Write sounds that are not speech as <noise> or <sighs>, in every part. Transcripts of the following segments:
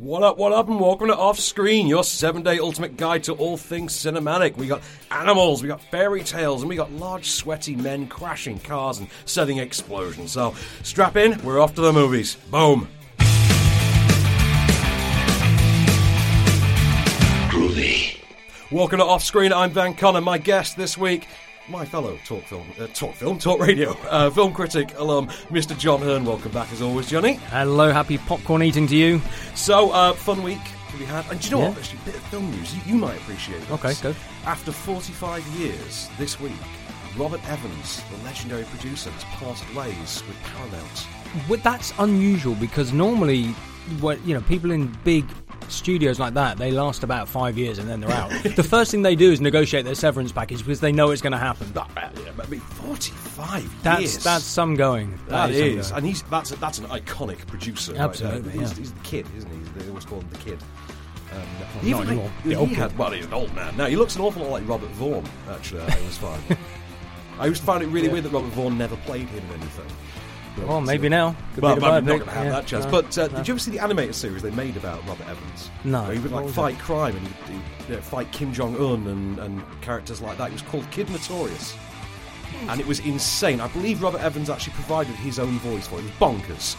What up, what up, and welcome to Off Screen, your seven day ultimate guide to all things cinematic. We got animals, we got fairy tales, and we got large, sweaty men crashing cars and setting explosions. So strap in, we're off to the movies. Boom. Groovy. Welcome to Off Screen, I'm Van Connor. My guest this week, my fellow talk film, uh, talk film, talk radio, uh, film critic alum, Mr. John Hearn. Welcome back as always, Johnny. Hello, happy popcorn eating to you. So, uh, fun week we had. And do you know Yeah. what? Actually, a bit of film news. You, you might appreciate this. Okay, go. After 45 years this week, Robert Evans, the legendary producer, has parted ways with Paramount. Well, that's unusual because normally, what you know, people in big studios like that, they last about five years and then they're out. <laughs> the first thing they do is negotiate their severance package because they know it's going to happen. Bad, yeah, but I mean, 45 That's years. that's some going. that is, is, going. and he's that's that's an iconic producer. Absolutely, he's, yeah. he's the kid, isn't he? They always call him the kid. Um, even anymore. like- The he old had- well, he's an old man now. He looks an awful lot like Robert Vaughn. Actually, I was fine. <laughs> I always found it really weird that Robert Vaughn never played him in anything. But, well, maybe now. Could Well, be the I'm not going to have Yeah, that chance. no, but uh, no. did you ever see the animated series they made about Robert Evans? No. Where he would like fight crime and he'd, he'd know, fight Kim Jong Un and, and characters like that. It was called Kid Notorious, and it was insane. I believe Robert Evans actually provided his own voice for it. It was bonkers.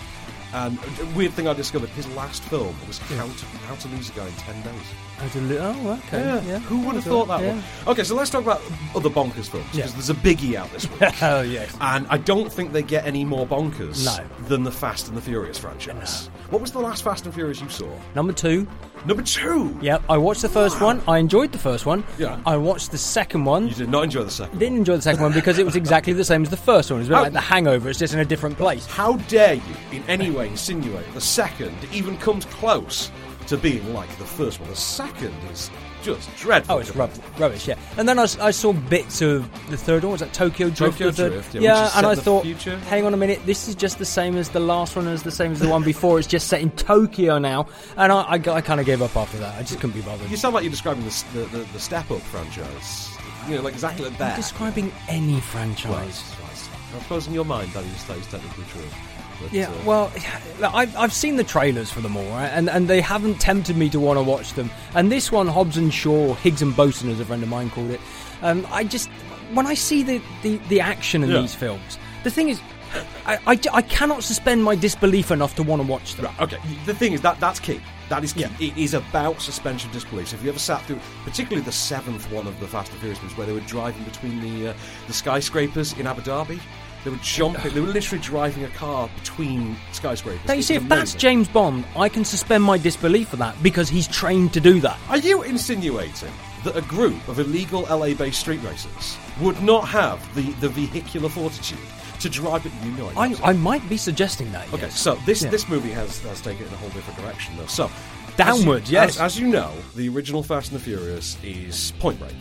Um, and a weird thing I discovered: his last film was How to How to Lose a Guy in Ten Days. I did Oh, okay. Yeah. Who would have thought that Yeah. one? Okay, so let's talk about other bonkers films because Yeah. there's a biggie out this week. <laughs> Oh yes. And I don't think they get any more bonkers No. than the Fast and the Furious franchise. What was the last Fast and Furious you saw? Number two. Number two. Yep. I watched the first one. I enjoyed the first one. Yeah. I watched the second one. You did not enjoy the second. Didn't enjoy the second one because it was exactly the same as the first one. It was a bit Oh. like The Hangover. It's just in a different place. How dare you, in any way, insinuate the second even comes close to being like the first one? The second is just dreadful. Oh, it's rub- rubbish, yeah. And then I saw bits of the third one. Was that Tokyo Drift? Tokyo the third? Drift, yeah, set and I thought, future. hang on a minute, this is just the same as the last one, as the same as the one before. It's just set in Tokyo now. And I, I, kind of gave up after that. I just couldn't be bothered. You sound like you're describing the, the, the, the Step Up franchise. You know, like exactly like that. Describing any franchise. I suppose in your mind that is, that is technically true. But, Yeah, uh, well, I've, I've seen the trailers for them all, right? and, and they haven't tempted me to want to watch them. And this one, Hobbs and Shaw, Higgs and Boson, as a friend of mine called it, um, I just, when I see the, the, the action in Yeah. these films, the thing is, I, I, I cannot suspend my disbelief enough to want to watch them. Right, okay. The thing is that that's key. That is key. Yeah. It is about suspension of disbelief. So if you ever sat through, particularly the seventh one of the Fast and Furious movies, where they were driving between the uh, the skyscrapers in Abu Dhabi, they were jumping. They were literally driving a car between skyscrapers. Now, you see, if that's. James Bond, I can suspend my disbelief for that because he's trained to do that. Are you insinuating that a group of illegal LA-based street racers would not have the, the vehicular fortitude to drive it? You know, I. I might be suggesting that. Okay, yes. so this Yeah. this movie has has taken it in a whole different direction though. So Downward, as you, yes. As, as you know, the original Fast and the Furious is Point Break.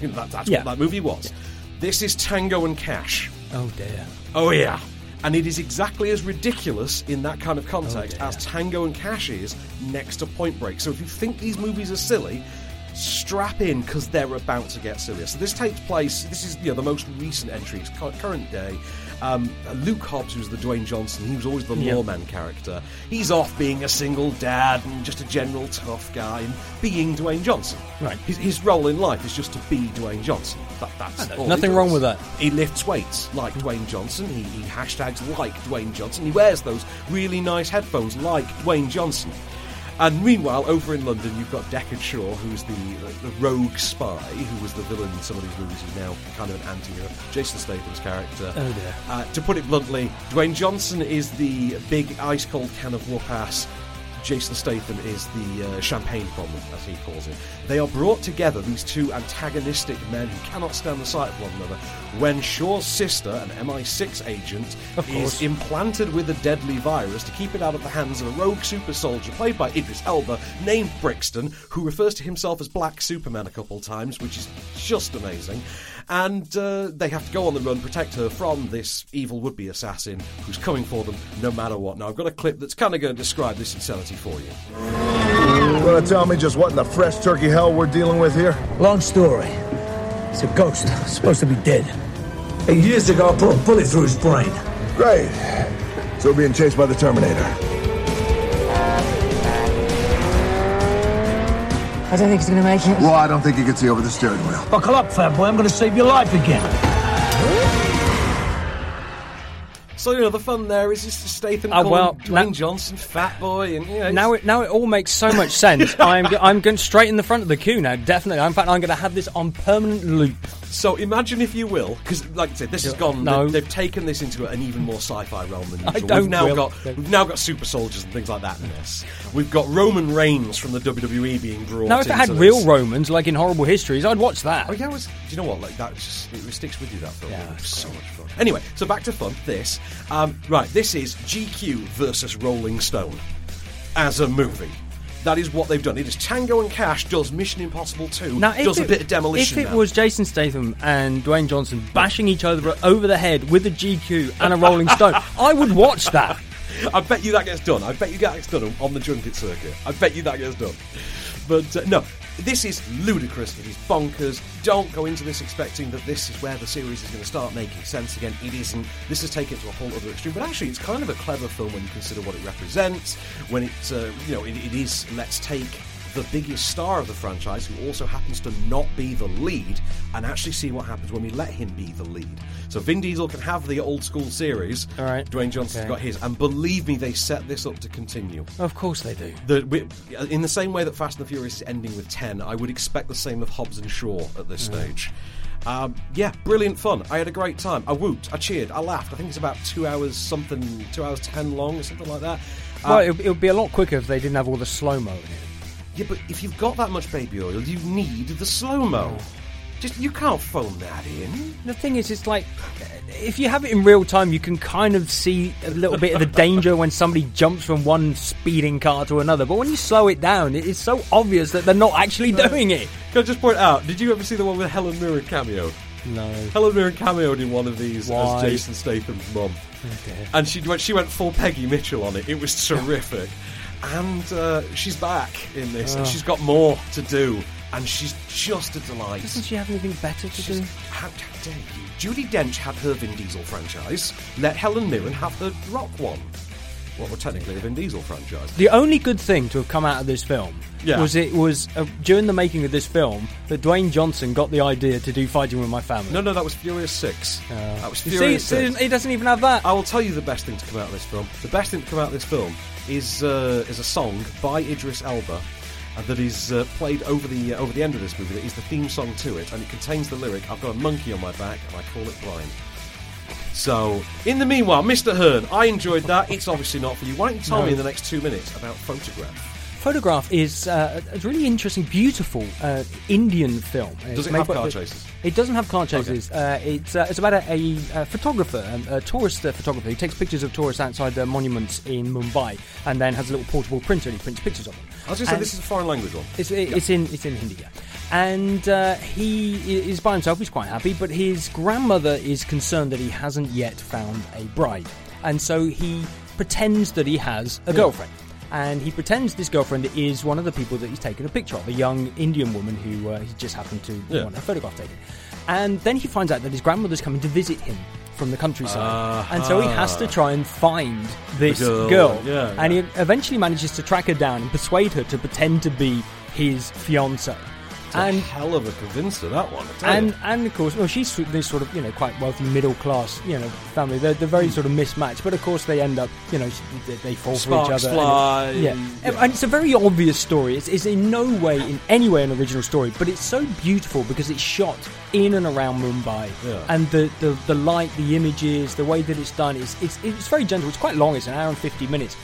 You know, that, that's Yeah. what that movie was. This is Tango and Cash. Oh dear. Oh yeah. And it is exactly as ridiculous in that kind of context oh, dear. as Tango and Cash is next to Point Break. So if you think these movies are silly, strap in because they're about to get sillier. So this takes place. This is you know the most recent entry, it's current day. Um, Luke Hobbs, who's the Dwayne Johnson, he was always the Yeah. lawman character. He's off being a single dad and just a general tough guy and being Dwayne Johnson. Right. His, his role in life is just to be Dwayne Johnson. That, that's nothing wrong with that. He lifts weights like Dwayne Johnson. He, he hashtags like Dwayne Johnson. He wears those really nice headphones like Dwayne Johnson. And meanwhile, over in London, you've got Deckard Shaw, who's the, the rogue spy, who was the villain in some of these movies, who's now kind of an anti-hero. Jason Statham's character. Oh, dear. Uh, to put it bluntly, Dwayne Johnson is the big ice-cold can of whoop-ass. Jason Statham is the uh, champagne problem, as he calls it. They are brought together, these two antagonistic men who cannot stand the sight of one another, when Shaw's sister, an MI6 agent, is implanted with a deadly virus to keep it out of the hands of a rogue super soldier played by Idris Elba named Brixton, who refers to himself as Black Superman a couple times, which is just amazing. And uh, they have to go on the run, protect her from this evil would be assassin who's coming for them no matter what. Now, I've got a clip that's kind of going to describe this insanity for you. You wanna tell me just what in the fresh turkey hell we're dealing with here? Long story. It's a ghost. Supposed to be dead. Eight years ago, I put a bullet through his brain. Great. So we're being chased by the Terminator. I don't think he's going to make it. Well, I don't think he can see over the steering wheel. Buckle up, fat boy. I'm going to save your life again. So you know the fun there is just Statham, Oh, calling well, Dwayne now- Johnson, Fat Boy, and you know. Now it now it all makes so much sense. <laughs> I'm go- I'm going straight in the front of the queue now. Definitely. In fact, I'm going to have this on permanent loop. So imagine if you will, because like I said, this has gone. No. They've, they've taken this into an even more sci-fi realm than I don't we've now will. got we've now got super soldiers and things like that in this. We've got Roman Reigns from the WWE being brought. Now, if it had into real. Romans like in Horrible Histories, I'd watch that. Oh yeah, was, do you know what? Like that just it sticks with you. That film. Yeah, so much fun. Anyway, so back to fun. This, um, right? This is GQ versus Rolling Stone as a movie. That is what they've done. It is Tango and Cash does Mission Impossible 2, Now, does a it- bit of demolition. If it now. was Jason Statham and Dwayne Johnson bashing each other over the head with a GQ and a Rolling Stone, <laughs> I would watch that. I bet you that gets done. I bet you that gets done on the junket circuit. I bet you that gets done. But uh, no, this is ludicrous. It is bonkers. Don't go into this expecting that this is where the series is going to start making sense again. It isn't. This has taken it to a whole other extreme. But actually, it's kind of a clever film when you consider what it represents. When it's, uh, you know, it, it is. Let's take the biggest star of the franchise, who also happens to not be the lead, and actually see what happens when we let him be the lead. So Vin Diesel can have the old school series. All right. Dwayne Johnson's Okay. got his, and believe me, they set this up to continue. Of course they do. The, we, in the same way that Fast and the Furious is ending with ten, I would expect the same of Hobbs and Shaw at this stage. Um, yeah, brilliant fun. I had a great time. I whooped, I cheered, I laughed. I think it's about two hours something, two hours ten long or something like that. Uh, Well, it, it would be a lot quicker if they didn't have all the slow mo in it. Yeah, but if you've got that much baby oil, you need the slow mo. Just you can't phone that in. The thing is, it's like if you have it in real time, you can kind of see a little bit of the danger when somebody jumps from one speeding car to another. But when you slow it down, it is so obvious that they're not actually doing it. Can I just point out? Did you ever see the one with Helen Mirren cameo? No. Helen Mirren cameoed in one of these Why? as Jason Statham's mum, oh, and she went she went full Peggy Mitchell on it. It was terrific, and uh, she's back in this, and she's got more to do, and she's just a delight. Doesn't she have anything better to do? She's- how, how dare you? Judi Dench had her Vin Diesel franchise. Let Helen Mirren have her Rock one. Well, we're technically a Vin Diesel franchise. The only good thing to have come out of this film Yeah. was it was uh, during the making of this film that Dwayne Johnson got the idea to do Fighting with My Family. No, no, that was Furious Six. that was You see, Furious Six. he doesn't even have that. I will tell you the best thing to come out of this film. The best thing to come out of this film is uh, is a song by Idris Elba uh, that is uh, played over the uh, over the end of this movie. That is the theme song to it, and it contains the lyric, "I've got a monkey on my back and I call it blind." So, in the meanwhile, Mr. Hearn, I enjoyed that. It's obviously not for you. Why don't you tell No. me in the next two minutes about Photograph? Photograph is uh, a really interesting, beautiful uh, Indian film. Does It's it have car chases? It doesn't have car chases. Uh, it's uh, it's about a, a, a photographer, um, a tourist uh, photographer who takes pictures of tourists outside the monuments in Mumbai, and then has a little portable printer and he prints pictures of them. I was just saying, And- this is a foreign language one. It's, it's in it's in Hindi, yeah. and uh, he is by himself. He's quite happy, but his grandmother is concerned that he hasn't yet found a bride, and so he pretends that he has a girlfriend. And he pretends this girlfriend is one of the people that he's taken a picture of, a young Indian woman who uh, he just happened to Yeah. want a photograph taken. And then he finds out that his grandmother's coming to visit him from the countryside, and so he has to try and find this girl, girl. yeah, and yeah. he eventually manages to track her down and persuade her to pretend to be his fiance. And And hell of a convincer that one. And you. and of course, well, she's this sort of you know quite wealthy middle class you know family. They're, they're very hmm. sort of mismatched, but of course they end up you know they, they fall Sparks for each other. fly, And it- yeah. yeah. and it's a very obvious story. It's, it's in no way, in any way, an original story, but it's so beautiful because it's shot in and around Mumbai, Yeah. and the, the the light, the images, the way that it's done, is it's it's very gentle. It's quite long. It's an hour and fifty minutes,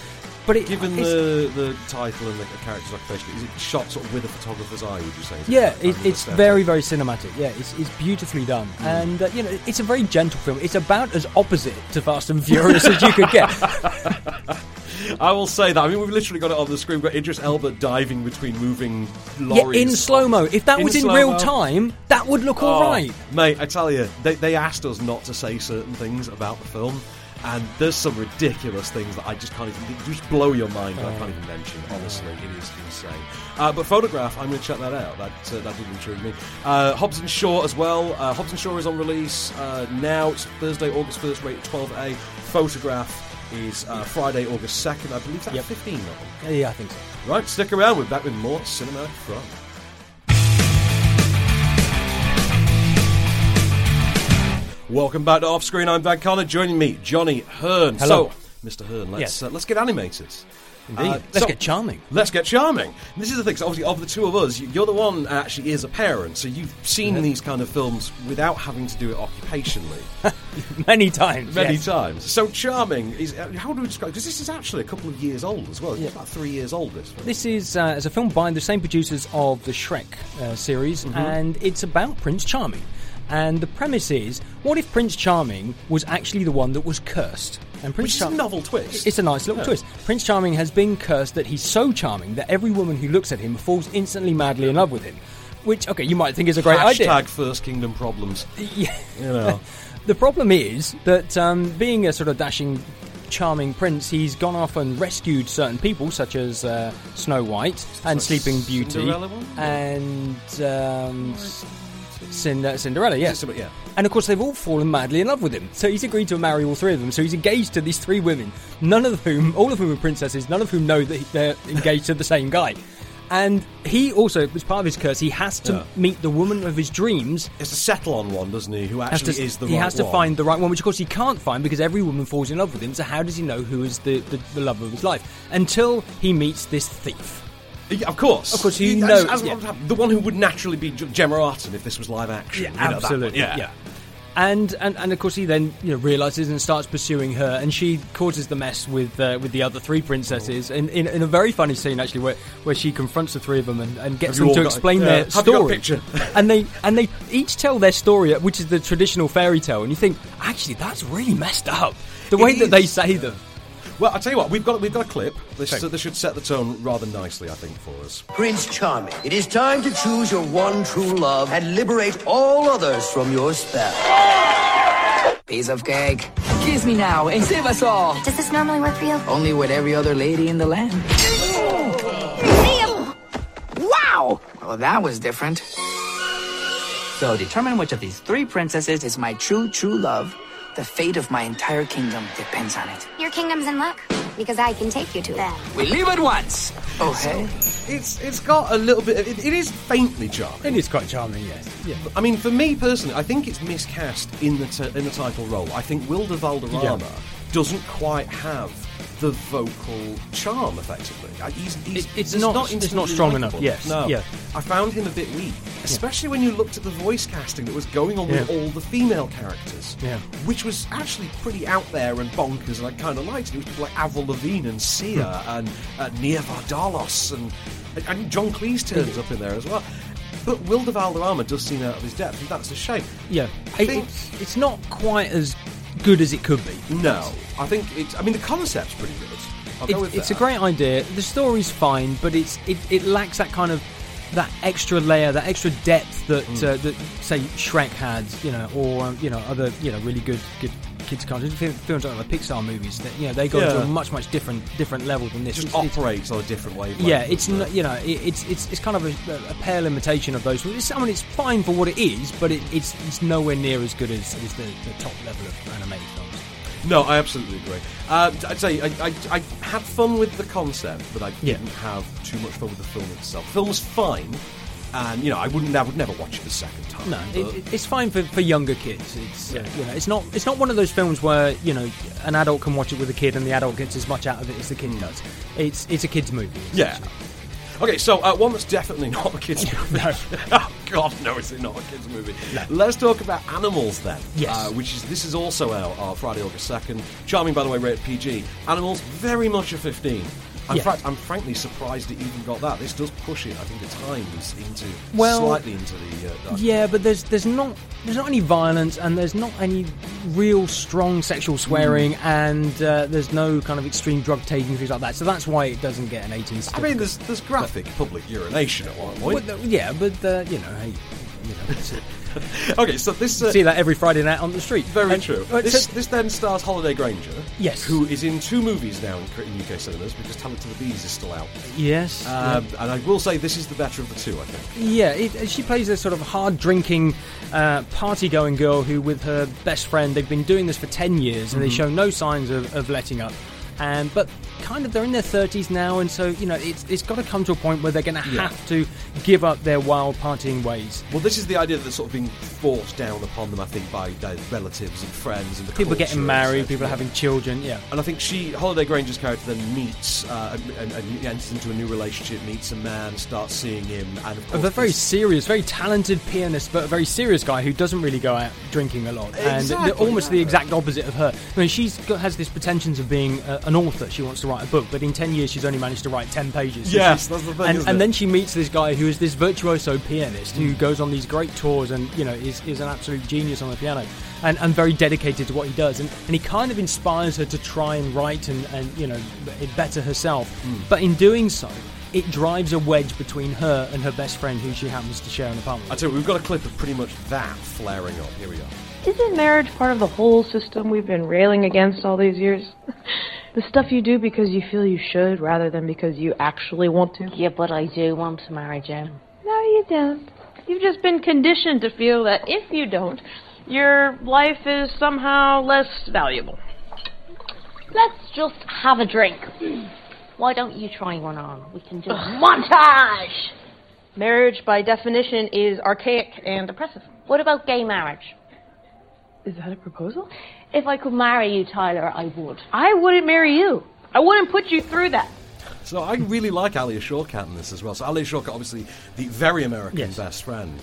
but it, Given the, the title and the character's occupation, is it shot sort of with a photographer's eye, would you say? Is Yeah, it, it's very, very cinematic. Yeah, it's, it's beautifully done, and uh, you know, it's a very gentle film. It's about as opposite to Fast and Furious as you could get. <laughs> I will say that. I mean, we've literally got it on the screen. We've got Idris Elba diving between moving yeah, lorries. in slow mo. If that In was in slow-mo. real time, that would look all Oh, right. Mate, I tell you, they, they asked us not to say certain things about the film, and there's some ridiculous things that I just can't even just blow your mind. that I can't even mention. Honestly, it is insane. Uh, but photograph, I'm going to check that out. That uh, that did intrigue me. Uh, Hobbs and Shaw as well. Uh, Hobbs and Shaw is on release uh, now. It's Thursday, August 1st, rated 12A. Photograph is uh, Friday, August 2nd. I believe that's Yep. 15 of them. Yeah, I think so. Right, stick around. We're back with more cinema fun. Welcome back to Off Screen. I'm Van Connor. Joining me, Johnny Hearn. Hello. So, Mr. Hearn, let's Yes. uh, let's get animated. Indeed. Uh, Let's so- get charming. Let's get charming. And this is the thing. So obviously, of the two of us, you- you're the one that actually is a parent, so you've seen these kind of films without having to do it occupationally <laughs> Many times. many yes. times. So charming is uh, how do we describe? Because this is actually a couple of years old as well. It's about three years old. This. film. This is uh, it's a film by the same producers of the Shrek uh, series, Mm-hmm. and it's about Prince Charming. And the premise is, what if Prince Charming was actually the one that was cursed? And Prince Which is a novel twist. It's a nice little Yeah. twist. Prince Charming has been cursed that he's so charming that every woman who looks at him falls instantly madly in love with him. Which, okay, you might think is a great Hashtag idea. First Kingdom problems. <laughs> Yeah. You know. <laughs> The problem is that um, being a sort of dashing, charming prince, he's gone off and rescued certain people, such as uh, Snow White and like Sleeping Beauty, one? and um, Cinder- uh, Cinderella. Yes, Cinderella, yeah. And of course, they've all fallen madly in love with him. So he's agreed to marry all three of them. So he's engaged to these three women, none of whom, all of whom are princesses, none of whom know that they're engaged to the same guy. And he also, as part of his curse, he has to Yeah. meet the woman of his dreams Has to settle on one, doesn't he? Who has actually to, is the he right has to one. find the right one, which of course he can't find because every woman falls in love with him. So how does he know who is the, the, the love of his life until he meets this thief? Yeah, of course. Of course, you He- know- as- as- yeah. the one who would naturally be Gemma Arterton if this was live action. you know, absolutely. yeah. yeah. And, and and of course he then you know realizes and starts pursuing her, and she causes the mess with uh, with the other three princesses in, in, in a very funny scene actually where, where she confronts the three of them and, and gets Have them to explain yeah. their you a story. picture? <laughs> and they and they each tell their story, which is the traditional fairy tale, and you think actually that's really messed up. The way that they say them. Well, I'll tell you what, we've got we've got a clip. This, this should set the tone rather nicely, I think, for us. Prince Charming, it is time to choose your one true love and liberate all others from your spell. Piece of cake. Kiss me now and save us all. Does this normally work for you? Only with every other lady in the land. Wow! Well, that was different. So, determine which of these three princesses is my true, true love. The fate of my entire kingdom depends on it. Your kingdom's in luck because I can take you to that. We leave at once. Oh, hey. It's it's got a little bit. Of, it, it is faintly charming. It is quite charming, yes. Yeah. I mean, for me personally, I think it's miscast in the t- in the title role. I think Wilmer Valderrama Yeah. doesn't quite have the vocal charm. Effectively, he's, he's, It- it's he's not- it's not strong enough, yes, no. yeah. I found him a bit weak, especially when you looked at the voice casting that was going on with all the female characters, Yeah. which was actually pretty out there and bonkers, and I kind of liked it. It was people like Avril Lavigne and Sia Hmm. and uh, Nia Vardalos and and John Cleese turns up in there as well. But Wilmer Valderrama does seem out of his depth, and that's a shame. Yeah. I think- it's, it's not quite as good as it could be. No, I think it's. I mean, the concept's pretty good. I'll go It- it's that. a great idea. The story's fine, but it's it, it lacks that kind of that extra layer, that extra depth that Hmm. uh, that say Shrek had, you know, or um, you know other you know really good good kids cartoons, films like the Pixar movies. That you know they go to a much much different different level than this. It just It's- operates on a different way. yeah, it's not, you know it, it's it's it's kind of a, a pale imitation of those. It's, I mean, it's fine for what it is, but it, it's it's nowhere near as good as, as the, the top level of animated films. No, I absolutely agree. Uh, I'd say I, I, I had fun with the concept, but I Yeah. didn't have too much fun with the film itself. The film was fine, and you know I wouldn't, I would never watch it a second time. No, it, it- it's fine for, for younger kids. It's uh, you know, it's not it's not one of those films where you know an adult can watch it with a kid and the adult gets as much out of it as the kid does. It's it's a kids movie. Yeah. Okay, so uh, one that's definitely not a kids' <laughs> movie. <laughs> oh God, no, it's not a kids' movie. Let's talk about Animals then. Yes. Uh, which is this is also out uh, Friday, August second. Charming, by the way, rated PG. Animals, very much a fifteen. In Yeah. fact, I'm frankly surprised it even got that. This does push it, I think, at times into Well, slightly into the. Uh, Yeah, but there's there's not there's not any violence and there's not any real strong sexual swearing Hmm. and uh, there's no kind of extreme drug taking things like that. So that's why it doesn't get an 18 I mean, there's there's graphic public urination at one point. Well, yeah, but uh, you know, hey, you know, <laughs> okay, so this uh, see that every Friday night on the street. Very And- true. uh, This, so- this then stars Holliday Grainger. Yes. Who is in two movies now in, in UK cinemas because Tell It to the Bees is still out. yes. Um, And I will say this is the better of the two, I think. Yeah, it, she plays a sort of hard drinking, uh, party going girl who, with her best friend, they've been doing this for 10 years and they show no signs of, of letting up. And, but kind of they're in their thirties now, and so you know it's it's got to come to a point where they're going to Yeah. have to give up their wild partying ways. Well, this is the idea that's sort of being forced down upon them, I think, by their relatives and friends and the People getting married, people yeah. having children. Yeah. And I think she, Holliday Grainger's character, then meets uh, and, and, and enters into a new relationship, meets a man, starts seeing him, and of course, a very serious, very talented pianist, but a very serious guy who doesn't really go out drinking a lot, and Exactly, the- almost the exact opposite of her. I mean, she's got, has this pretensions of being uh, an author. She wants to write a book, but in ten years she's only managed to write ten pages. So Yes, that's the thing, And, isn't and it? then she meets this guy who is this virtuoso pianist who goes on these great tours and you know is, is an absolute genius on the piano, and, and very dedicated to what he does. And, and he kind of inspires her to try and write and, and you know better herself. Hmm. But in doing so. It drives a wedge between her and her best friend, who she happens to share an apartment I with. tell you, we've got a clip of pretty much that flaring up. Here we are. Isn't marriage part of the whole system we've been railing against all these years? <laughs> the stuff you do because you feel you should rather than because you actually want to? Yeah, but I do want to marry Jim. No, you don't. You've just been conditioned to feel that if you don't, your life is somehow less valuable. Let's just have a drink. <clears throat> Why don't you try one on? We can do a <sighs> montage! Marriage, by definition, is archaic and oppressive. What about gay marriage? Is that a proposal? If I could marry you, Tyler, I would. I wouldn't marry you. I wouldn't put you through that. So I really like Alia Shawkat in this as well. So Alia Shawkat, obviously the very American Yes. best friend.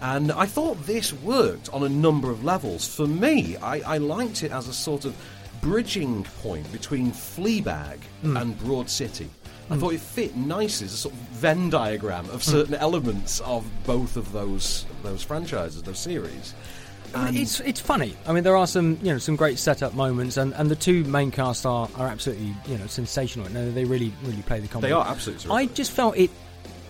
And I thought this worked on a number of levels. For me, I, I liked it as a sort of bridging point between Fleabag hmm. and Broad City. I hmm. thought it fit nicely as a sort of Venn diagram of certain hmm. elements of both of those those franchises, those series. And It's it's funny. I mean, there are some you know some great setup moments, and, and the two main cast are, are absolutely you know sensational. No, they really really play the comedy. They are absolutely I just felt it.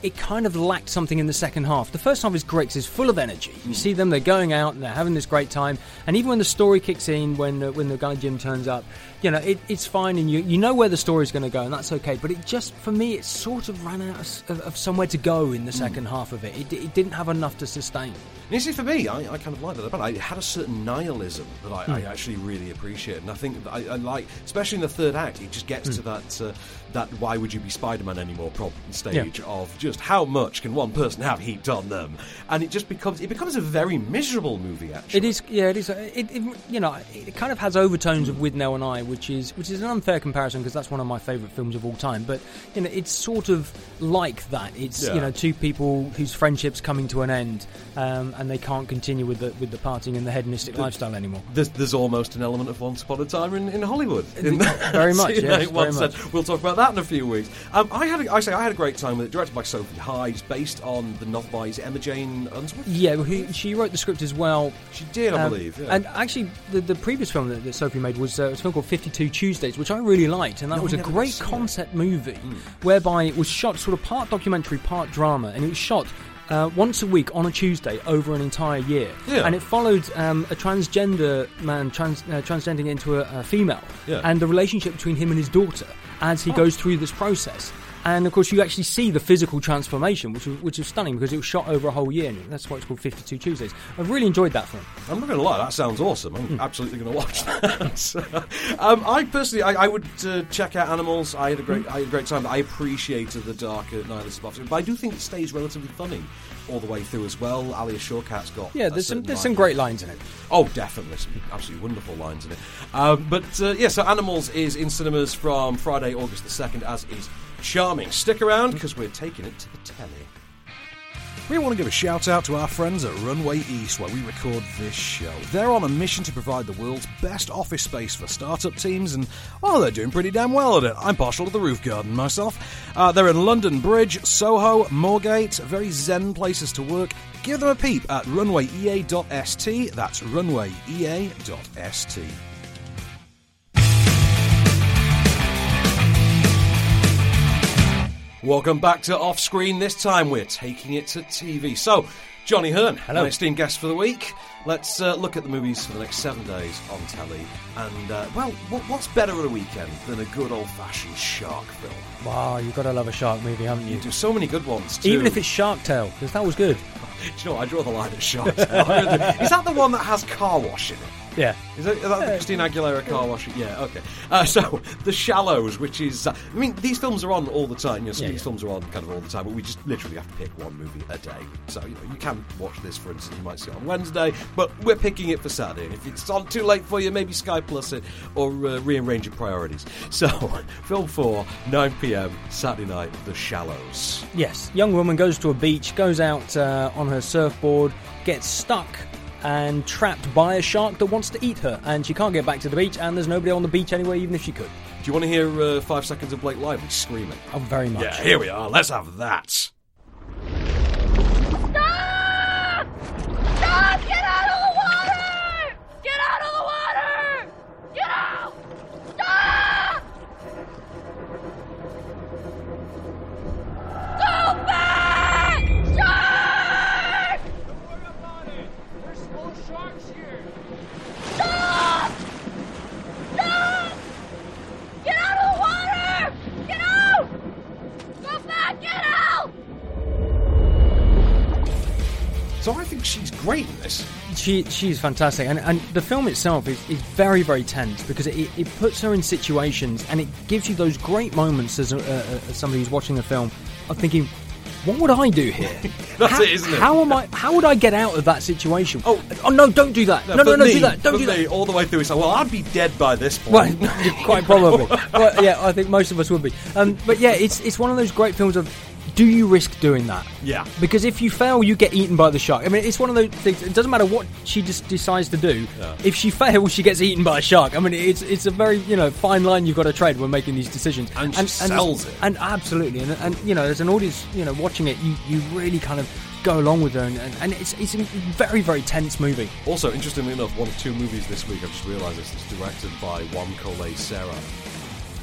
It kind of lacked something in the second half. The first half is great 'cause it's full of energy. Hmm. You see them; they're going out and they're having this great time. And even when the story kicks in, when uh, when the guy Jim turns up, you know it, it's fine, and you you know where the story's going to go, and that's okay. But it just for me, it sort of ran out of, of, somewhere to go in the Hmm. second half of it. It, it didn't have enough to sustain. And you see, for me, I, I kind of like that it. I had a certain nihilism that I, I actually really appreciate, and I think I, I like, especially in the third act, it just gets to that uh, that why would you be Spider-Man anymore problem stage of just how much can one person have heaped on them, and it just becomes it becomes a very miserable movie. Actually, It is, yeah, it is. uh, It, it, you know, it kind of has overtones of Withnail and I, which is which is an unfair comparison because that's one of my favourite films of all time. But you know, it's sort of like that. It's Yeah. you know, two people whose friendships coming to an end, um, and they can't continue with the with the partying and the hedonistic lifestyle anymore. There's, there's almost an element of Once Upon a Time in, in Hollywood. <laughs> In Very much, yes, very much. We'll talk about that in a few weeks. Um, I had, a, I say, I had a great time with it. Directed by Sophie Hyde, based on the novel by Emma Jane Unsworth. Yeah, who, she wrote the script as well. She did, I Um, believe. Yeah. And actually, the, the previous film that, that Sophie made was uh, a film called 52 Tuesdays, which I really liked. And that No, was I a great see it. concept movie whereby it was shot sort of part documentary, part drama. And it was shot uh, once a week on a Tuesday over an entire year. Yeah. And it followed um, a transgender man trans, uh, transgending into a, a female Yeah. and the relationship between him and his daughter as he Oh. goes through this process. And of course, you actually see the physical transformation, which was, which is stunning because it was shot over a whole year. And that's why it's called 52 Tuesdays. I've really enjoyed that film. I'm not going to lie, that sounds awesome. I'm absolutely going to watch <laughs> that. <laughs> um, I personally, I, I would uh, check out Animals. I had a great, I had a great time. I appreciated the darker nihilistic stuff, but I do think it stays relatively funny all the way through as well. Alia Shawkat's got Yeah, there's some there's line. some great lines in it. Oh, definitely. Some absolutely wonderful lines in it. Um, but uh, yeah, so Animals is in cinemas from Friday, August the 2nd, as is Charming. Stick around because we're taking it to the telly. We want to give a shout out to our friends at Runway East where we record this show. They're on a mission to provide the world's best office space for startup teams, and oh, they're doing pretty damn well at it. I'm partial to the roof garden myself. Uh, they're in London Bridge, Soho, Moorgate, very zen places to work. Give them a peep at runwayea.st. That's runwayea.st. Welcome back to Off Screen. This time we're taking it to TV. So, Johnny Hearn, Hello. my esteemed guest for the week. Let's uh, look at the movies for the next seven days on telly. And, uh, well, what, what's better at a weekend than a good old fashioned shark film? Wow, you've got to love a shark movie, haven't you? You do so many good ones, too. Even if it's Shark Tale, because that was good. <laughs> Do you know, what? I draw the line at shark. Tale. <laughs> Is that the one that has car wash in it? Yeah. Is that, is that the Christina Aguilera car wash? Yeah, okay. Uh, so, The Shallows, which is. Uh, I mean, these films are on all the time. You know, some Yeah, of these yeah. films are on kind of all the time, but we just literally have to pick one movie a day. So, you know, you can watch this, for instance, you might see it on Wednesday, but we're picking it for Saturday. And if it's on too late for you, maybe Sky Plus it or uh, rearrange your priorities. <laughs> So, film 4, 9 pm, Saturday night, The Shallows. Yes, young woman goes to a beach, goes out uh, on her surfboard, gets stuck and trapped by a shark that wants to eat her, and she can't get back to the beach, and there's nobody on the beach anyway, even if she could. Do you want to hear uh, five seconds of Blake Lively screaming? Oh, very much. Yeah, here we are. Let's have that. She she's fantastic, and and the film itself is, is very very tense because it, it puts her in situations and it gives you those great moments as, a, uh, as somebody who's watching the film of thinking, what would I do here? <laughs> That's how, it, isn't it? How am I? How would I get out of that situation? Oh, oh no! Don't do that! No, no, for no! me, do that! Don't do that! All the way through, it's like, well, I'd be dead by this Well, point. <laughs> quite probably. <laughs> well, yeah, I think most of us would be. Um, but yeah, it's it's one of those great films of. Do you risk doing that? Yeah. Because if you fail, you get eaten by the shark. I mean, it's one of those things. It doesn't matter what she just decides to do. Yeah. If she <laughs> fails, she gets eaten by a shark. I mean, it's it's a very you know fine line you've got to trade when making these decisions. And she sells it. And absolutely, and, and you know, as an audience, you know, watching it, you, you really kind of go along with her, and, and, and it's it's a very very tense movie. Also, interestingly enough, one of two movies this week, I've just realised this, is directed by Jaume Collet-Serra.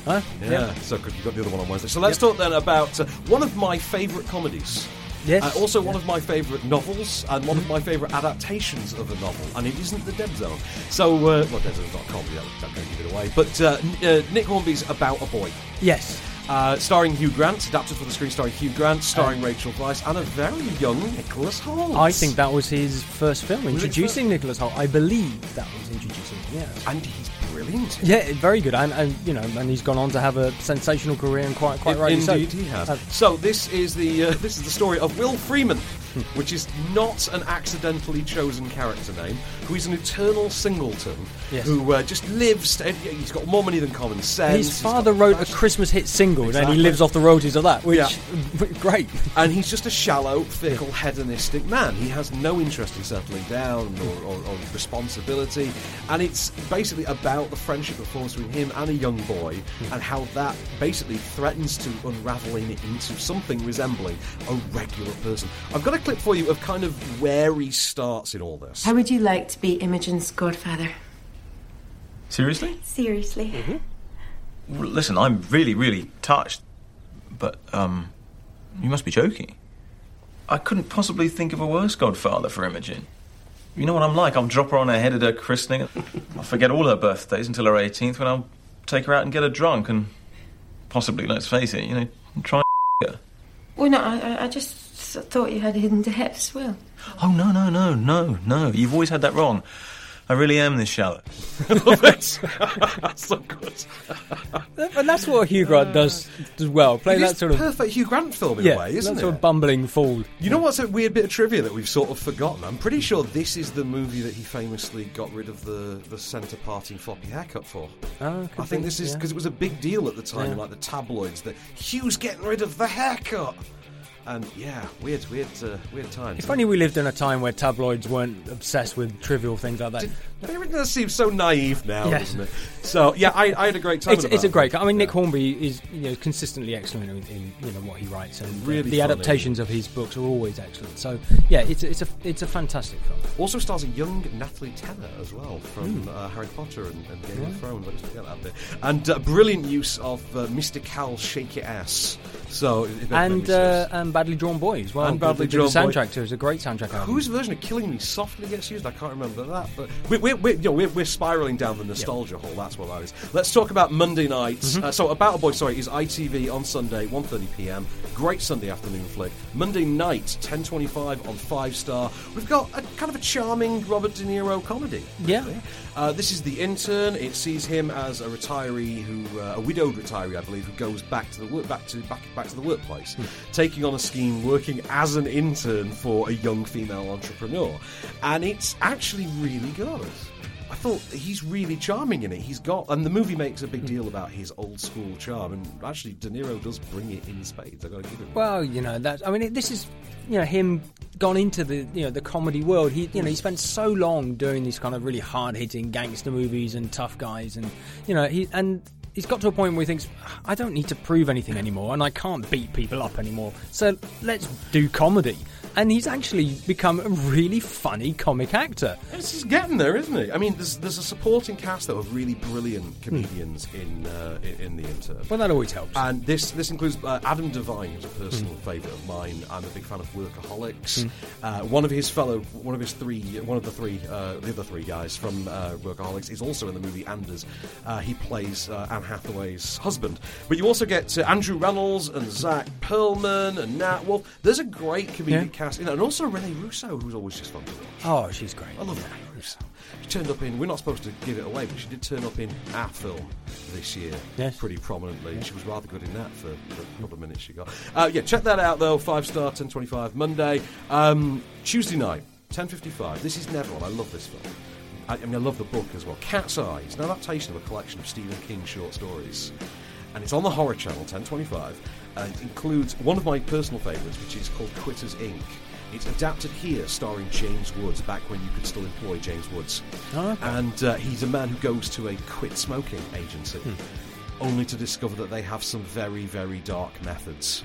Huh? Yeah, so good, you've got the other one on Wednesday. So let's talk then about uh, one of my favourite comedies. Yes. Uh, also, one of my favourite novels and one of my favourite adaptations of a novel, and it isn't The Dead Zone. So, uh, well, Dead Zone's not a comedy, that would- that can't give it away. But uh, uh, Nick Hornby's About a Boy. Yes. Uh, starring Hugh Grant, adapted for the screen, starring Hugh Grant, starring Rachel Weisz, and a very young Nicholas Hoult. I think that was his first film, Was it introducing Nicholas Hoult. I believe that was introducing him. Yes. and he's brilliant. Yeah, very good, and, and you know, and he's gone on to have a sensational career, and quite quite In- rightly so. Indeed, he has. Uh, so this is the uh, <laughs> this is the story of Will Freeman, <laughs> which is not an accidentally chosen character name. Who is an eternal singleton Yes. who uh, just lives. He's got more money than common sense. his father wrote a Christmas hit single, and he lives off the royalties of that. Which, Yeah. <laughs> great. and he's just a shallow, fickle, hedonistic man. He has no interest in settling down or, or, or responsibility, and it's basically about the friendship that forms between him and a young boy, and how that basically threatens to unravel him into something resembling a regular person. I've got a clip for you of kind of where he starts in all this. How would you like to be Imogen's godfather? Seriously? Seriously? Well, listen, I'm really, really touched. But, um, you must be joking. I couldn't possibly think of a worse godfather for Imogen. You know what I'm like? I'll drop her on her head at her christening. I'll forget all her birthdays until her 18th when I'll take her out and get her drunk and possibly, let's face it, you know, try and <laughs> her. Well, no, I, I- I just th- thought you had hidden depths, Will. Oh, no, no, no, no, no. You've always had that wrong. I really am this shallow. <laughs> that's so good. <laughs> and that's what Hugh Grant does as well. Play It that is sort of perfect Hugh Grant film in yeah, a way, isn't that it? sort of bumbling fool. You know what's a weird bit of trivia that we've sort of forgotten? I'm pretty sure this is the movie that he famously got rid of the, the centre parting floppy haircut for. Oh, I think be, this is yeah. because it was a big deal at the time Yeah. like the tabloids that Hugh's getting rid of the haircut. And yeah, weird, weird, uh, weird times. If only we lived in a time where tabloids weren't obsessed with trivial things like that. Everything does seem so naive now, Yes. doesn't it? So yeah, I, I had a great time. It's, it's a great. I mean, Nick Hornby is you know consistently excellent in, in you know what he writes, and Really the funny. adaptations of his books are always excellent. So yeah, it's a- it's a it's a fantastic film. Also stars a young Natalia Tena as well from Hmm. uh, Harry Potter and, and Game Yeah. of Thrones. I just forget that bit. And uh, brilliant use of uh, Mystikal Shake Your Ass. So it- it made me And uh, and Badly Drawn Boy as well. And Badly the, the, Drawn the Boy. soundtrack too. is a great soundtrack album. Whose version of "Killing Me Softly" gets used? I can't remember that, but we're, we're, we're, you know, we're, we're spiraling down the nostalgia hole. That's what that is. Let's talk about Monday nights. Mm-hmm. Uh, so, About a Boy, sorry, is ITV on Sunday, 1.30 p.m. Great Sunday afternoon flick. Monday night, 10.25 on Five Star. We've got a kind of a charming Robert De Niro comedy. Yeah. Uh, this is The Intern. It sees him as a retiree who, uh, a widowed retiree, I believe, who goes back to the work, back to back, back to the workplace, taking on a scheme, working as an intern for a young female entrepreneur, and it's actually really good. I thought he's really charming in it. He's got, and the movie makes a big deal about his old school charm, and actually, De Niro does bring it in spades. I got to give him. Well, you know that. I mean, it- this is you know him gone into the you know the comedy world. He you know he spent so long doing these kind of really hard hitting gangster movies and tough guys, and you know he and. He's got to a point where he thinks, I don't need to prove anything anymore, and I can't beat people up anymore. So let's do comedy. And he's actually become a really funny comic actor. He's getting there, isn't he? I mean, there's there's a supporting cast though of really brilliant comedians in, uh, in in the intern. Well, that always helps. And this this includes uh, Adam Devine, who's a personal favourite of mine. I'm a big fan of Workaholics. Mm. Uh, one of his fellow, one of his three, one of the three, uh, the other three guys from uh, Workaholics is also in the movie Anders. Uh, he plays uh, Anne Hathaway's husband. But you also get Andrew Rannells and Zack Pearlman and Nat Wolff. There's a great comedic Yeah. Cast in and also Rene Russo, who's always just fun to watch. Oh, she's great. I love Rene Russo. She turned up in. We're not supposed to give it away, but she did turn up in our film this year, Yes. pretty prominently. She was rather good in that for the couple of minutes she got. Uh, yeah, check that out though. Five star, ten twenty five Monday, um, Tuesday night, ten fifty five. This is never on. I love this film. I, I mean, I love the book as well. Cat's Eye. It's an adaptation of a collection of Stephen King short stories, and it's on the Horror Channel, ten twenty five. And it includes one of my personal favourites, which is called Quitters Inc. It's adapted here, starring James Woods, back when you could still employ James Woods. Oh, okay. And uh, he's a man who goes to a quit smoking agency, only to discover that they have some very, very dark methods.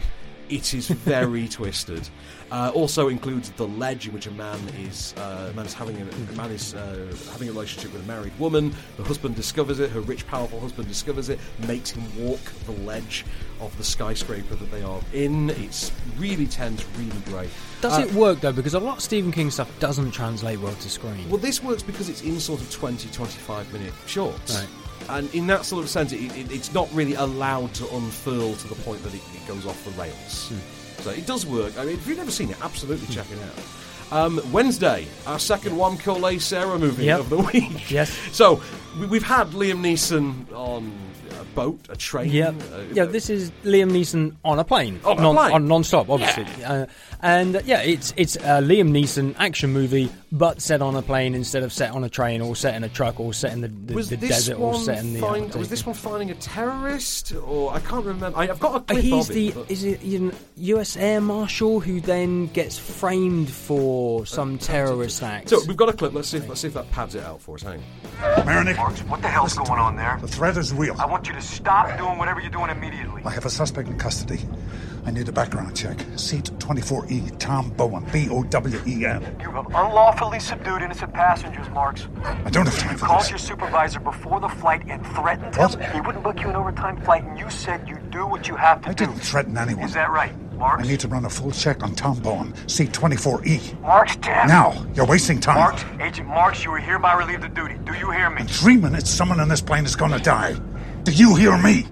It is very <laughs> twisted. Uh, also includes the ledge in which a man is uh, a man is having a, a man is uh, having a relationship with a married woman. The husband discovers it. Her rich, powerful husband discovers it. Makes him walk the ledge of the skyscraper that they are in. It's really tense, really great. Does Uh, it work though? Because a lot of Stephen King stuff doesn't translate well to screen. Well, this works because it's in sort of 20, 25 minute shorts. Right. And in that sort of sense, it, it, it's not really allowed to unfurl to the point that it, it goes off the rails. So it does work. I mean, if you've never seen it, absolutely check it out. Um, Wednesday, our second one, Collet-Serra movie Yep. of the week. <laughs> Yes. <laughs> So we, we've had Liam Neeson on a boat, a train. Yeah, uh, yeah. This is Liam Neeson on a plane, On a non, plane. on non-stop, obviously. Uh, and uh, yeah, it's it's a Liam Neeson action movie, but set on a plane instead of set on a train or set in a truck or set in the, the, was the this desert or set in the. find, was this one finding a terrorist or I can't remember. I, I've got a uh, clip He's of the it. but- is it you know, U.S. Air Marshal who then gets framed for some terrorist act. So we've got a clip. Let's see. If, let's see if that pads it out for us. Hang. on. Marinick, What the hell's going on there? the threat is real. I want you to stop doing whatever you're doing immediately. I have a suspect in custody. I need a background check. Seat 24E, Tom Bowen, B O W E N. You have unlawfully subdued innocent passengers, Marks. I don't have time You for called this. your supervisor before the flight and threatened What? him. He wouldn't book you an overtime flight, and you said you'd do what you have to I do. I didn't threaten anyone. Is that right, Marks? I need to run a full check on Tom Bowen, seat 24E. Marks, damn. Now, you're wasting time. Marks, Agent Marks, you are hereby relieved of duty. Do you hear me? In three minutes, someone on this plane is going to die. Do you hear me?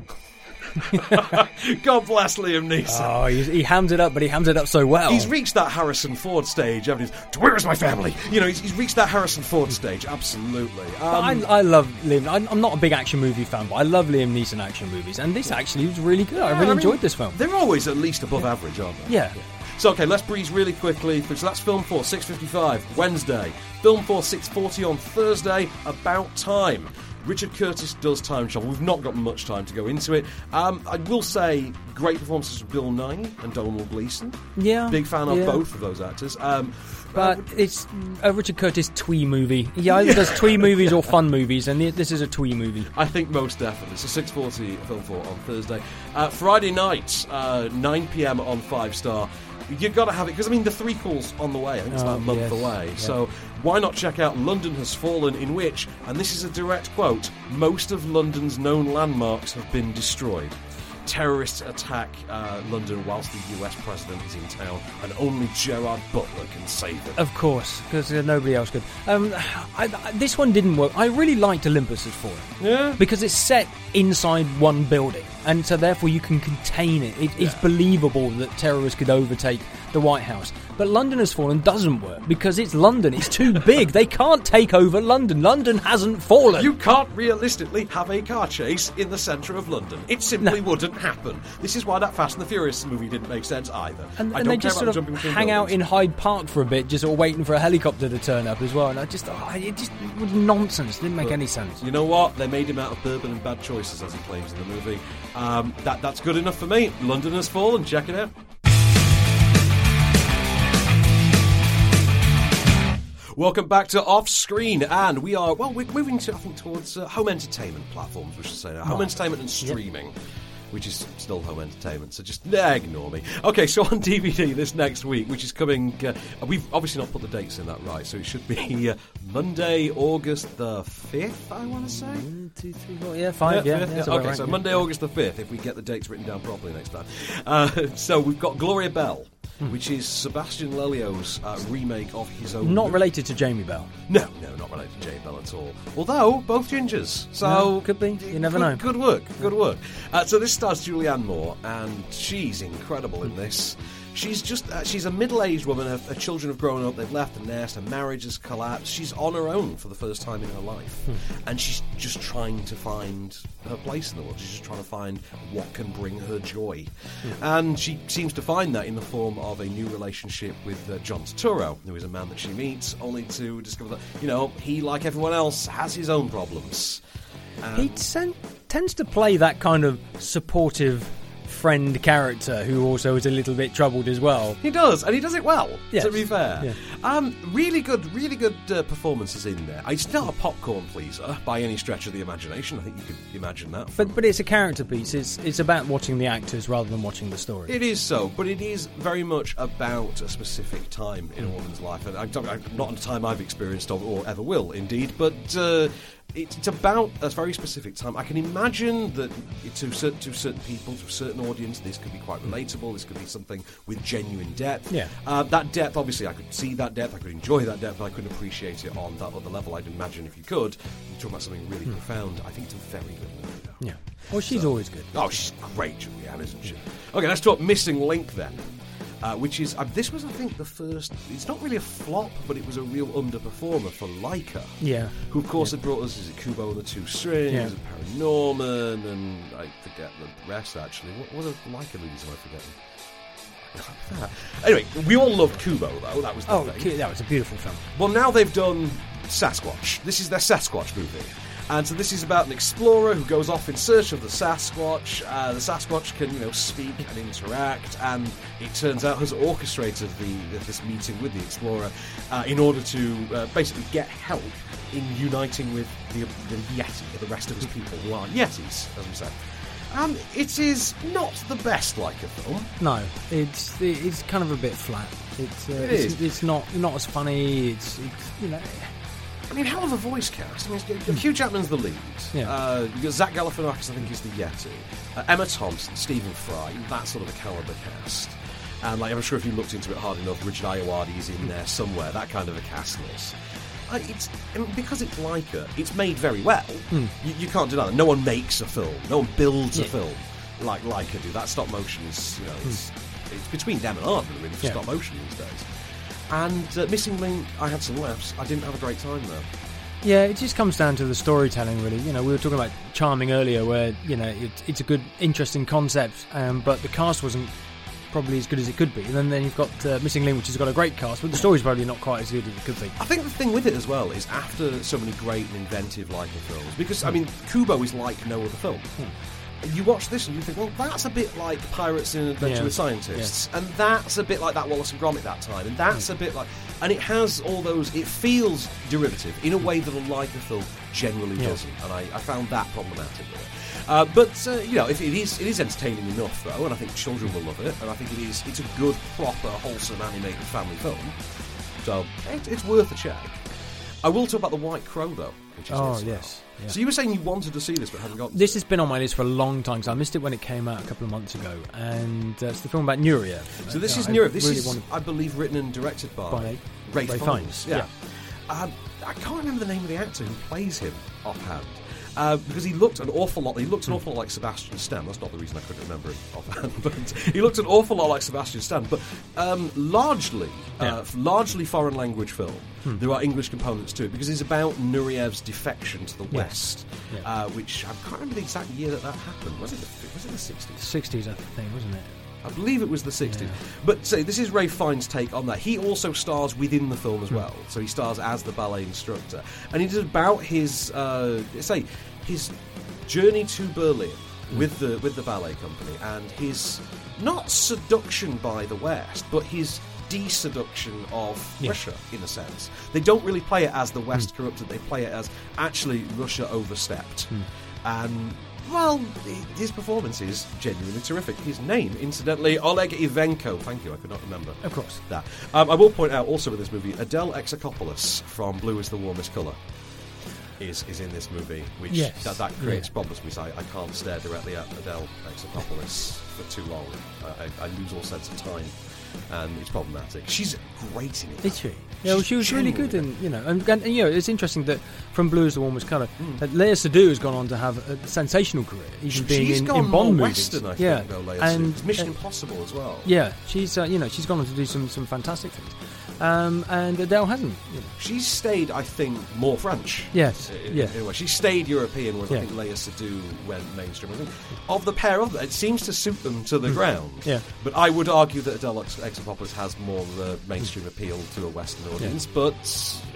<laughs> God bless Liam Neeson. oh, he, he hams it up, but he hams it up so well. He's reached that Harrison Ford stage. haven't he? Where is my family? You know, he's, he's reached that Harrison Ford stage. Absolutely. Um, I, I love Liam. I'm, I'm not a big action movie fan, but I love Liam Neeson action movies, and this actually was really good. I yeah, really mean, enjoyed this film. They're always at least above average, aren't they? Yeah. So okay, let's breeze really quickly. So that's film four, six fifty-five Wednesday. Film four, six forty on Thursday. About time. Richard Curtis does time travel. We've not got much time to go into it. Um, I will say, great performances from Bill Nighy and Domhnall Gleeson. Yeah, Big fan of yeah. both of those actors. Um, But it's a Richard Curtis twee movie. He either does twee movies or fun movies, and this is a twee movie. I think most definitely. So 6.40 Film 4 on Thursday. Uh, Friday night, uh, 9pm on 5 Star. You've got to have it, because I mean, the three calls on the way. I think it's Oh, about a month yes. away. Yeah. So why not check out London Has Fallen, in which, and this is a direct quote, most of London's known landmarks have been destroyed. terrorists attack uh, London whilst the US president is in town, and only Gerard Butler can save it. Of course, because nobody else could. Um, I, I, this one didn't work. I really liked Olympus Has Fallen. Yeah. Because it's set inside one building, and so therefore you can contain it. it it's believable that terrorists could overtake the White House. But London Has Fallen doesn't work because it's London. It's too <laughs> big. They can't take over London. London hasn't fallen. You can't realistically have a car chase in the centre of London. It simply wouldn't happen. This is why that Fast and the Furious movie didn't make sense either. And, and they just sort of hang out in Hyde Park for a bit, just sort of waiting for a helicopter to turn up as well. And I just, oh, it just was nonsense. It Didn't make But any sense. You know what? They made him out of bourbon and bad choices, as he claims in the movie. Um, that that's good enough for me. London has fallen. Check it out. Welcome back to Off Screen, and we are well. We're moving to I think towards uh, home entertainment platforms. We should say now. home entertainment and streaming. Which is still home entertainment, so just nah, ignore me. Okay, so on <laughs> DVD this next week, which is coming, uh, we've obviously not put the dates in that right, so it should be uh, Monday, August the fifth. I want to say. One, two, three, four, yeah, five, yeah. fifth, yeah, Okay, right, so. Monday, August the 5th, if we get the dates written down properly next time. Uh, <laughs> so we've got Gloria Bell, which is Sebastian Lelio's uh, remake of his own. Not movie. related to Jamie Bell. No, no, not related to Jamie Bell at all. Although, both gingers. So. No, could be. You never good, know. Good work, good work. Uh, so this stars Julianne Moore, and she's incredible in this. She's just, uh, she's a middle-aged woman, her, her children have grown up, they've left the nest, her marriage has collapsed. She's on her own for the first time in her life. and she's just trying to find her place in the world. She's just trying to find what can bring her joy. And she seems to find that in the form of a new relationship with uh, John Turturro, who is a man that she meets, only to discover that, you know, he, like everyone else, has his own problems. He sen- tends to play that kind of supportive friend character who also is a little bit troubled as well. He does, and he does it well. Yes. To be fair, Yeah. Um, really good, really good uh, performances in there. It's not a popcorn pleaser by any stretch of the imagination. I think you could imagine that. But but it's a character piece. It's it's about watching the actors rather than watching the story. It is so, but it is very much about a specific time in a woman's life, and I'm talking, not a time I've experienced or, or ever will, indeed. But uh, it, it's about a very specific time. I can imagine that to certain, to certain people, to a certain audience, this could be quite relatable. This could be something with genuine depth. Yeah. Uh, that depth, obviously, I could see that depth, I could enjoy that depth, but I couldn't appreciate it on that other level. I'd imagine if you could, you're talking about something really profound. I think it's a very good movie. Though. Yeah. Well, she's always good. Oh, she's great, Julianne, isn't she? Okay, let's talk Missing Link then. Uh, which is, uh, this was, I think, the first. It's not really a flop, but it was a real underperformer for Laika. Yeah. Who, of course, had brought us, is it Kubo and the Two Strings, Yeah. and Paranorman, and I forget the rest, actually. What, what other Laika movies am I forgetting? Anyway, we all loved Kubo, though. That was the Oh, thing. That was a beautiful film. Well, now they've done Sasquatch. This is their Sasquatch movie. And so this is about an explorer who goes off in search of the Sasquatch. Uh, the Sasquatch can, you know, speak and interact, and it turns out has orchestrated the, this meeting with the explorer uh, in order to uh, basically get help in uniting with the, the Yeti, the rest of his people who aren't Yetis, as we say. Um, it is not the best Laika film. No, it's it's kind of a bit flat. It's uh, It it's, it's not not as funny. It's, it's you know I mean, hell of a voice cast. I mean, it's- Hugh Jackman's the lead. Yeah. Uh, Zach Galifianakis, I think, is the Yeti. Uh, Emma Thompson, Stephen Fry, that sort of a caliber cast. And like, I'm sure if you looked into it hard enough, Richard Ayoade is in there somewhere. That kind of a cast list. It's because it's Laika. It's made very well. Hmm. You, you can't deny that. No one makes a film. No one builds a film like Laika do. That stop motion is, you know, it's, it's between them and Aardman really for Hmm. Yeah. stop motion these days. And uh, Missing Link, I had some laughs. I didn't have a great time though. Yeah, it just comes down to the storytelling, really. You know, we were talking about Charming earlier, where you know it, it's a good, interesting concept, um, but the cast wasn't probably as good as it could be. And then, then you've got uh, Missing Link, which has got a great cast, but the story's probably not quite as good as it could be. I think the thing with it as well is after so many great and inventive Laika films, because I mean, Kubo is like no other film. You watch this and you think, well, that's a bit like Pirates in Adventure Yeah. with Scientists, and that's a bit like that Wallace and Gromit that time, and that's a bit like, and it has all those. It feels derivative in a way that a Laika film generally Yeah. doesn't, and I, I found that problematic with it. Uh, but uh, you know, if it is, it is entertaining enough though, and I think children will love it, and I think it is. It's a good, proper, wholesome animated family film. So it, it's worth a check. I will talk about the White Crow though. Which is Oh, yes, yeah. So you were saying you wanted to see this but hadn't got. This has been on my list for a long time because I missed it when it came out a couple of months ago, and uh, it's the film about Nureyev. So this Uh, is Nureyev. This really is, wanted- I believe, written and directed by, By Ralph, Ralph Fiennes. Fiennes, Yeah. yeah. Um, I can't remember the name of the actor who plays him offhand. Uh, because he looked an awful lot. He looked an awful lot like Sebastian Stan. That's not the reason I couldn't remember him offhand, <laughs> but he looked an awful lot like Sebastian Stan. But um, largely, uh, Yeah. f- largely foreign language film. Hmm. There are English components to it because it's about Nureyev's defection to the Yeah. West, Yeah. uh, which I can't remember the exact year that that happened. Was it the, was it the sixties? 60s, I think, wasn't it? I believe it was the 60s. But say this is Ralph Fiennes' take on that. He also stars within the film as Hmm. well. So he stars as the ballet instructor, and it is about his uh, say his journey to Berlin Hmm. with the with the ballet company and his not seduction by the West, but his de-seduction of Yeah. Russia in a sense. They don't really play it as the West corrupted. They play it as actually Russia overstepped. And well, his performance is genuinely terrific. His name, incidentally, Oleg Ivenko. Thank you, I could not remember. Of course. That. Um, I will point out also in this movie, Adele Exarchopoulos from Blue is the Warmest Colour is, is in this movie, which Yes. that, that creates Yeah. problems because I, I can't stare directly at Adele Exarchopoulos for too long. I, I, I lose all sense of time, and it's problematic. She's great in it. Is she? Yeah, well, she was really good, and you know, and, and, you know, it's interesting that from Blue is the Warmest Colour, that Léa Seydoux has gone on to have a sensational career, even being She's in, gone in Bond more movies. Western, I yeah, think, though, Léa and Seydoux. Mission uh, Impossible as well. Yeah, she's uh, you know she's gone on to do some some fantastic things, um, and Adele hasn't. You know. She's stayed, I think, more French. Yes, In, yeah. in. She stayed European, whereas Yeah. I think Léa Seydoux went mainstream. Of the pair of them, it seems to suit them to the ground. Yeah. But I would argue that Adele Ex- Exarchopoulos has more of a mainstream appeal to a Western audience. But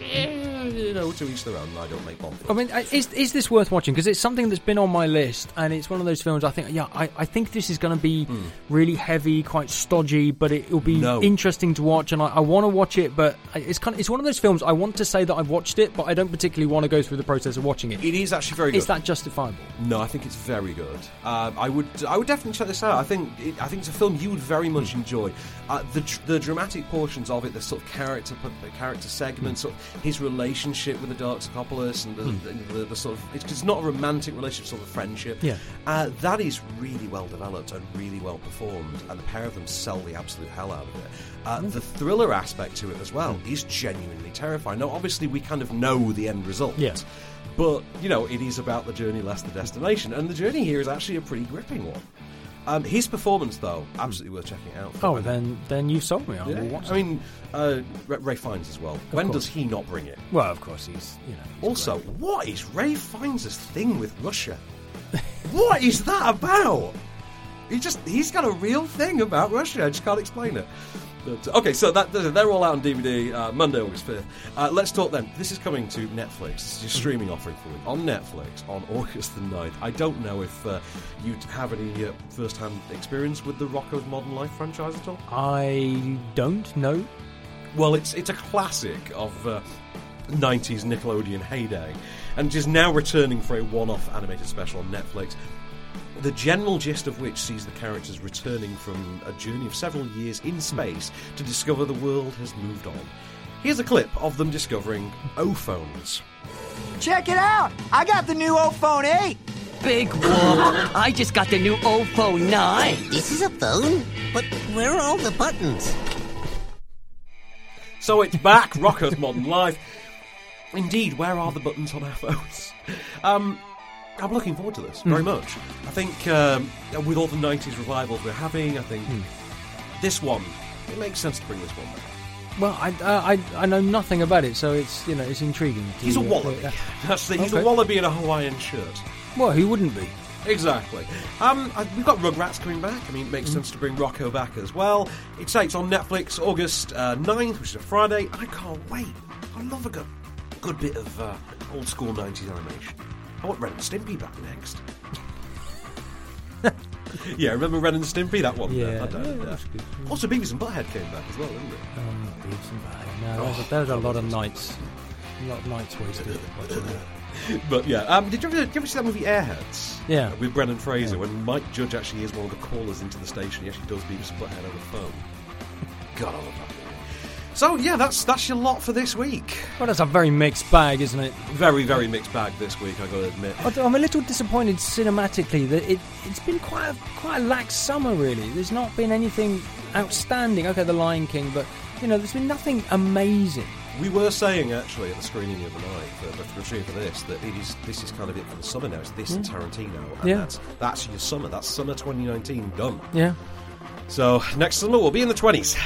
eh, you know, to each their own. I don't make Bond. I mean, uh, is is this worth watching? Because it's something that's been on my list, and it's one of those films. I think, yeah, I, I think this is going to be really heavy, quite stodgy, but it, will be. No. interesting to watch, and I, I want to watch it. But it's kind of it's one of those films. I want to say that I've watched it, but I don't particularly want to go through the process of watching it. It is actually very good. Is that justifiable? No, I think it's very good. Um, I would, I would definitely check this out. I think, it, I think it's a film you would very much enjoy. Uh, the the dramatic portions of it, the sort of character, the character segments, sort of his relationship with the Exarchopoulos, and the, the, the, the sort of, it's, it's not a romantic relationship, sort of friendship. Yeah. uh, that is really well developed and really well performed, and the pair of them sell the absolute hell out of it. Uh, the thriller aspect to it as well is genuinely terrifying. Now, obviously, we kind of know the end result. Yeah. But, you know, it is about the journey less the destination. And the journey here is actually a pretty gripping one. Um, his performance, though, absolutely worth checking out. Oh, then then you sold me. I Yeah. will watch. I mean, uh, Ralph, Ralph Fiennes as well. when course. does he not bring it? well, of course he's you know. he's Also, what is Ralph Fiennes' thing with Russia? what is that about? He just, he's got a real thing about Russia. I just can't explain it. But, okay, so that they're all out on DVD uh, Monday, August 5th. Uh, let's talk then. This is coming to Netflix. This is your streaming offering for you on Netflix on <laughs> August the 9th. I don't know if uh, you have any uh, first hand experience with the Rocko's Modern Life franchise at all. I don't know. Well, it's it's a classic of uh, 90s Nickelodeon heyday, and is now returning for a one-off animated special on Netflix. The general gist of which sees the characters returning from a journey of several years in space to discover the world has moved on. Here's a clip of them discovering O-phones. Check it out! I got the new iPhone 8! Big whoop! I just got the new OFO 9! This is a phone? But where are all the buttons? So it's back, <laughs> Rocko's Modern Life. Indeed, where are the buttons on our phones? Um, I'm looking forward to this very much. I think um, with all the 90s revivals we're having, I think this one, it makes sense to bring this one back. Well, I, uh, I I know nothing about it, so it's you know it's intriguing. He's a wallaby. uh, That's the, he's Okay. a wallaby in a Hawaiian shirt. well, who wouldn't be? Exactly. Um, we've got Rugrats coming back. I mean, it makes sense to bring Rocko back as well. It's, it's on Netflix August uh, 9th, which is a Friday. I can't wait. I love a good, good bit of uh, old school 90s animation. I want Ren and Stimpy back next. <laughs> yeah, remember Ren and Stimpy? That one? Yeah, I don't yeah, know. that's good. Also, Beavis and Butthead came back as well, didn't it? Oh, Beavis and Butthead. No, there's, a, there's a lot of nights, a lot of nights wasted. <laughs> But yeah, um, did you ever, did you ever see that movie Airheads? Yeah. With Brendan Fraser, when Mike Judge actually is one of the callers into the station, he actually does Beavis and Butthead on the phone. God, I love that movie. So yeah, that's that's your lot for this week. Well, that's a very mixed bag, isn't it? Very very mixed bag this week. I got to admit. Although I'm a little disappointed cinematically that it it's been quite a, quite a lax summer. Really, there's not been anything outstanding. Okay, The Lion King, but you know, there's been nothing amazing. We were saying actually at the screening the other night for, for, for, for this that it is this is kind of it for the summer now. It's this and Tarantino, and Yeah. that's that's your summer. That's summer 2019 done. Yeah. So next summer we'll be in the twenties.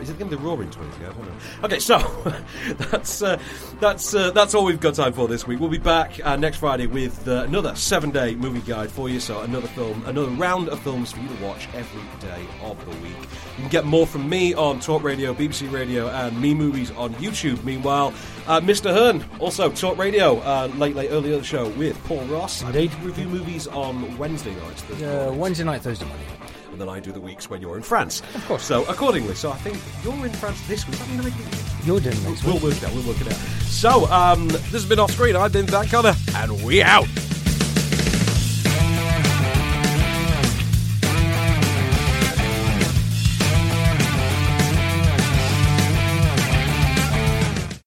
Is it going to be the roaring twenties? I don't know. Okay, so <laughs> that's uh, that's uh, that's all we've got time for this week. We'll be back uh, next Friday with uh, another seven-day movie guide for you. So another film, another round of films for you to watch every day of the week. You can get more from me on Talk Radio, BBC Radio, and Me Movies on YouTube. Meanwhile, uh, Mr. Hearn also Talk Radio, uh, late late early early show with Paul Ross. Indeed. Review movies on Wednesday nights. Thursday Uh, Wednesday night, Thursday morning. Then I do the weeks when you're in France. Of course. So accordingly, so I think you're in France this week. I mean, You're doing next we'll week. work it out. We'll work it out. So um, this has been off screen. I've been Van Connor, and we out.